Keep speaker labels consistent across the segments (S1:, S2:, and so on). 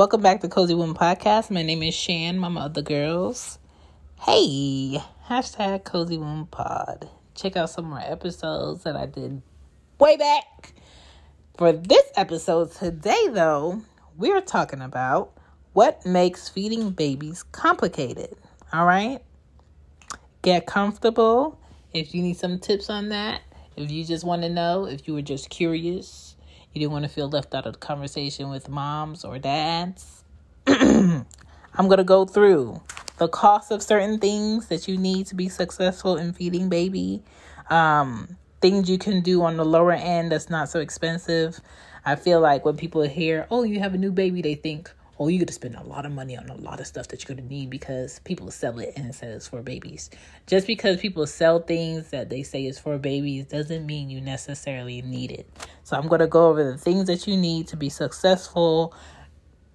S1: Welcome back to Cozy Womb Podcast. My name is Shan, mama of the girls. Hey, hashtag Cozy Womb Pod. Check out some more episodes that I did way back. For this episode today, though, we're talking about what makes feeding babies complicated. All right? Get comfortable. If you need some tips on that, if you just want to know, if you were just curious, you didn't want to feel left out of the conversation with moms or dads. I'm going to go through the cost of certain things that you need to be successful in feeding baby, um, things you can do on the lower end that's not so expensive. I feel like when people hear, oh, you have a new baby, they think, oh, you're to spend a lot of money on a lot of stuff that you're to need because people sell it and it says it's for babies. Just because people sell things that they say is for babies doesn't mean you necessarily need it. So I'm going to go over the things that you need to be successful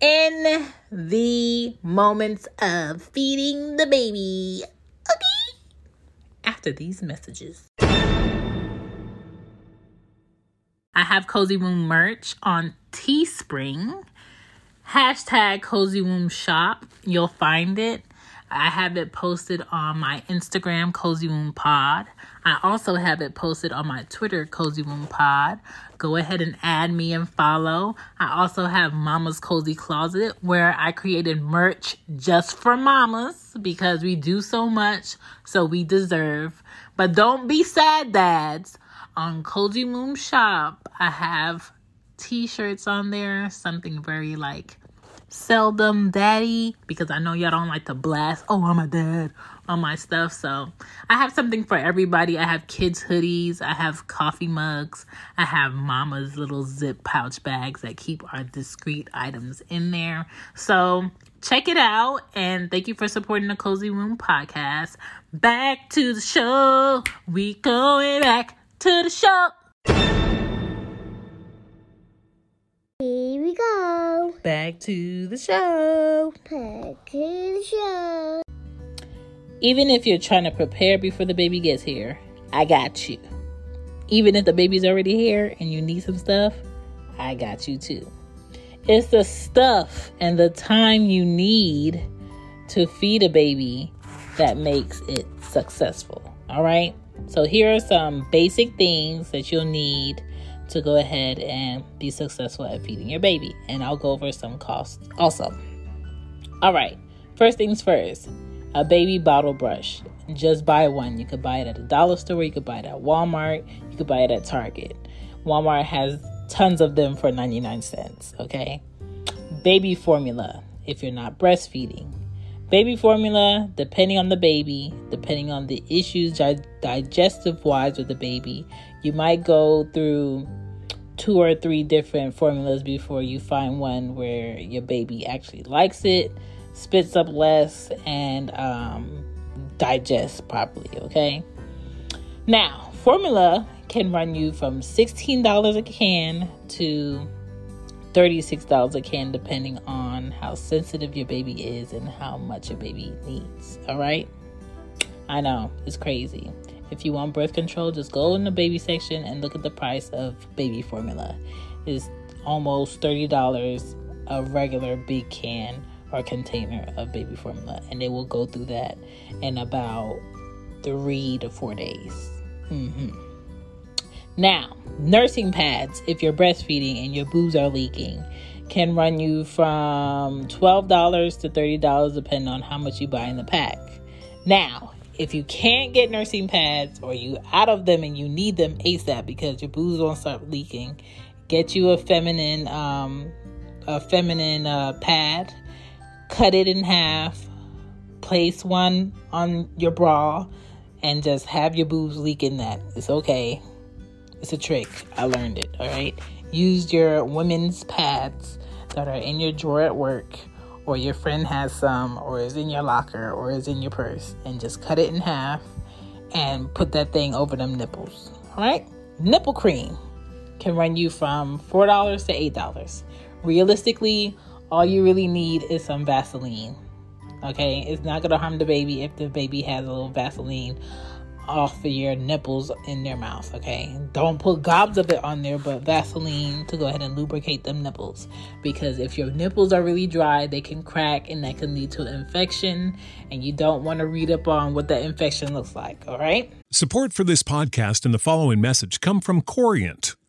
S1: in the moments of feeding the baby. Okay? After these messages. I have Cozy Womb merch on Teespring hashtag cozy womb shop. You'll find it. I have it posted on my instagram cozy womb pod. I also have it posted on my twitter cozy womb pod. Go ahead and add me and follow. I also have mama's cozy closet where i created merch just for mamas because we do so much so we deserve. But don't be sad dads. On cozy womb shop i have t-shirts on there something very like seldom daddy because I know y'all don't like to blast, oh, I'm a dad on my stuff. So I have something for everybody. I have kids' hoodies, I have coffee mugs, I have mama's little zip pouch bags that keep our discreet items in there. So check it out and thank you for supporting the Cozy Womb podcast. Back to the show. We going back to the show.
S2: We go.
S1: Back to the show.
S2: Back to the show.
S1: Even if you're trying to prepare before the baby gets here, I got you. Even if the baby's already here and you need some stuff, I got you too. It's the stuff and the time you need to feed a baby that makes it successful. All right? So, here are some basic things that you'll need to go ahead and be successful at feeding your baby. And I'll go over some costs also. All right, first things first a baby bottle brush. Just buy one. You could buy it at a dollar store, you could buy it at Walmart, you could buy it at Target. Walmart has tons of them for 99 cents, okay? Baby formula if you're not breastfeeding. Baby formula, depending on the baby, depending on the issues digestive wise with the baby, you might go through two or three different formulas before you find one where your baby actually likes it. spits up less, and um, digests properly. Okay. Now, formula can run you from $16 a can to $36 a can, depending on how sensitive your baby is and how much your baby needs. All right. I know it's crazy. If you want birth control, just go in the baby section and look at the price of baby formula. It's almost $30 a regular big can or container of baby formula, and they will go through that in about three to four days. Mm-hmm. Now, nursing pads, if you're breastfeeding and your boobs are leaking, can run you from $12 to $30 depending on how much you buy in the pack. Now, if you can't get nursing pads or you out of them and you need them ASAP because your boobs won't start leaking, get you a feminine um, a feminine uh, pad, cut it in half, place one on your bra, and just have your boobs leak in that. It's okay. It's a trick. I learned it. All right. Use your women's pads that are in your drawer at work, or your friend has some, or is in your locker, or is in your purse, and just cut it in half and put that thing over them nipples. All right. Nipple cream can run you from $4 to $8. Realistically, all you really need is some Vaseline. Okay, it's not gonna harm the baby if the baby has a little Vaseline off of your nipples in their mouth. Okay, don't put gobs of it on there, but Vaseline to go ahead and lubricate them nipples because if your nipples are really dry, they can crack and that can lead to an infection, and you don't want to read up on what that infection looks like. All right.
S3: Support for this podcast and the following message come from Corient.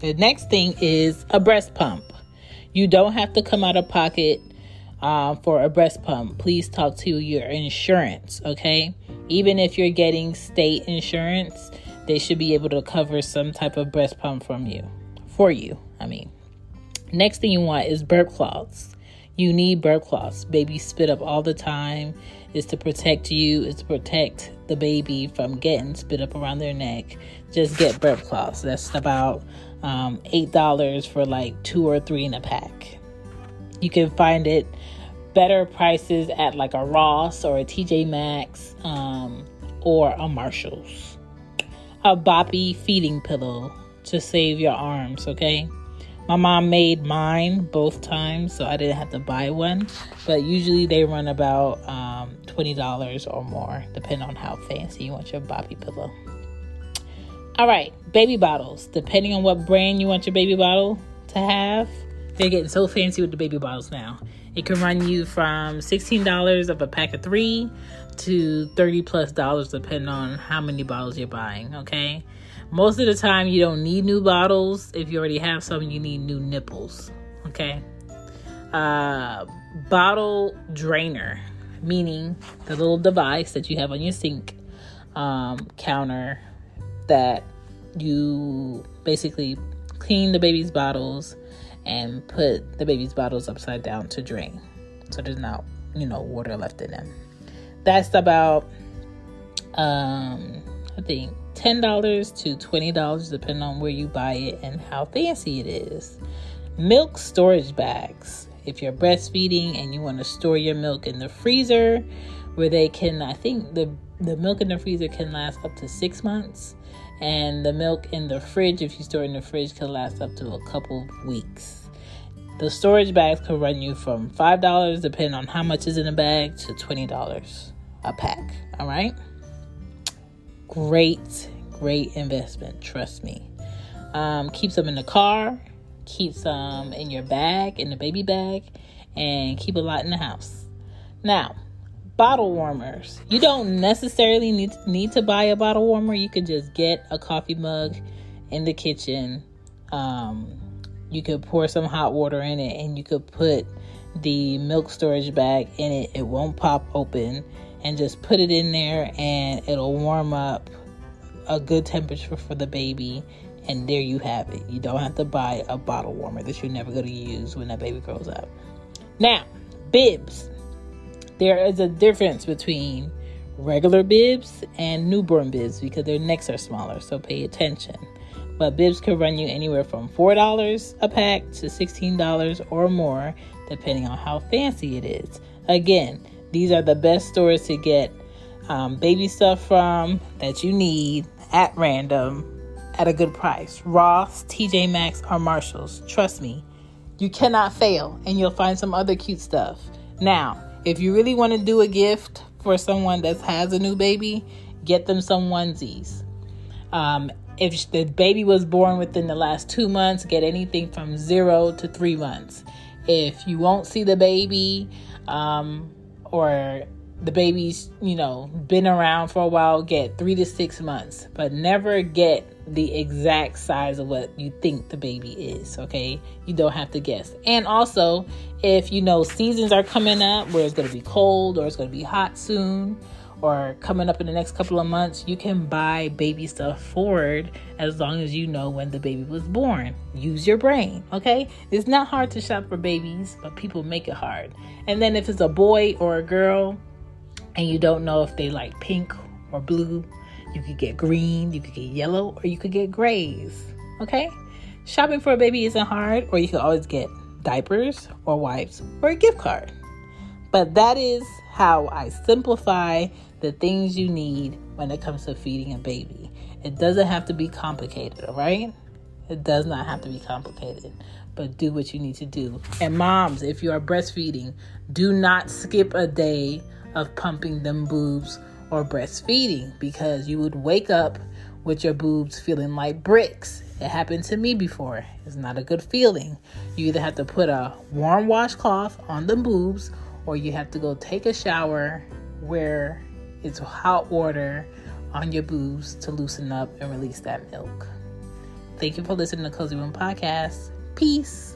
S1: the next thing is a breast pump. You don't have to come out of pocket uh, for a breast pump. Please talk to your insurance, okay? Even if you're getting state insurance, they should be able to cover some type of breast pump from you, for you. I mean, next thing you want is burp cloths. You need burp cloths. Babies spit up all the time. It's to protect you. It's to protect the baby from getting spit up around their neck. Just get burp cloths. That's about um, eight dollars for like two or three in a pack. You can find it better prices at like a Ross or a TJ Maxx um, or a Marshalls. A boppy feeding pillow to save your arms. Okay. My mom made mine both times, so I didn't have to buy one. But usually they run about um, $20 or more, depending on how fancy you want your boppy pillow. All right, baby bottles. Depending on what brand you want your baby bottle to have, they're getting so fancy with the baby bottles now. It can run you from $16 of a pack of three to 30 plus dollars, depending on how many bottles you're buying, okay? Most of the time, you don't need new bottles. If you already have some, you need new nipples. Okay. Uh, bottle drainer, meaning the little device that you have on your sink um, counter that you basically clean the baby's bottles and put the baby's bottles upside down to drain. So there's not, you know, water left in them. that's about um I think ten dollars to twenty dollars depending on where you buy it and how fancy it is. Milk storage bags. If you're breastfeeding and you want to store your milk in the freezer, where they can, I think the the milk in the freezer can last up to six months, and the milk in the fridge, if you store it in the fridge, can last up to a couple weeks. The storage bags could run you from five dollars, depending on how much is in the bag, to twenty dollars a pack. All right. Great, great investment. Trust me. Um, keeps them in the car keep some in your bag, in the baby bag, and keep a lot in the house. Now, bottle warmers. You don't necessarily need need to buy a bottle warmer. You can just get a coffee mug in the kitchen. Um, you could pour some hot water in it, and you could put the milk storage bag in it. It won't pop open, and just put it in there, and it'll warm up a good temperature for the baby and there you have it. You don't have to buy a bottle warmer that you're never going to use when that baby grows up. Now, bibs. There is a difference between regular bibs and newborn bibs because their necks are smaller, so pay attention. But bibs can run you anywhere from $4 a pack to $16 or more, depending on how fancy it is. Again, these are the best stores to get um, baby stuff from that you need at random at a good price. Ross, TJ Maxx, or Marshalls. Trust me, you cannot fail and you'll find some other cute stuff. Now, if you really want to do a gift for someone that has a new baby, get them some onesies. Um, if the baby was born within the last two months, get anything from zero to three months. If you won't see the baby, um, or the baby's, you know, been around for a while, get three to six months, but never get the exact size of what you think the baby is, okay? You don't have to guess. And also, if you know seasons are coming up where it's to be cold or it's to be hot soon or coming up in the next couple of months, you can buy baby stuff forward as long as you know when the baby was born. Use your brain, okay? It's not hard to shop for babies, but people make it hard. And then if it's a boy or a girl and you don't know if they like pink or blue you could get green, you could get yellow, or you could get grays. Okay? Shopping for a baby isn't hard, or you can always get diapers or wipes or a gift card. But that is how I simplify the things you need when it comes to feeding a baby. It doesn't have to be complicated, all right? It does not have to be complicated, but do what you need to do. And moms, if you are breastfeeding, do not skip a day of pumping them boobs or breastfeeding because you would wake up with your boobs feeling like bricks. It happened to me before. It's not a good feeling. You either have to put a warm washcloth on the boobs or you have to go take a shower where it's hot water on your boobs to loosen up and release that milk. Thank you for listening to Cozy Womb Podcast. Peace.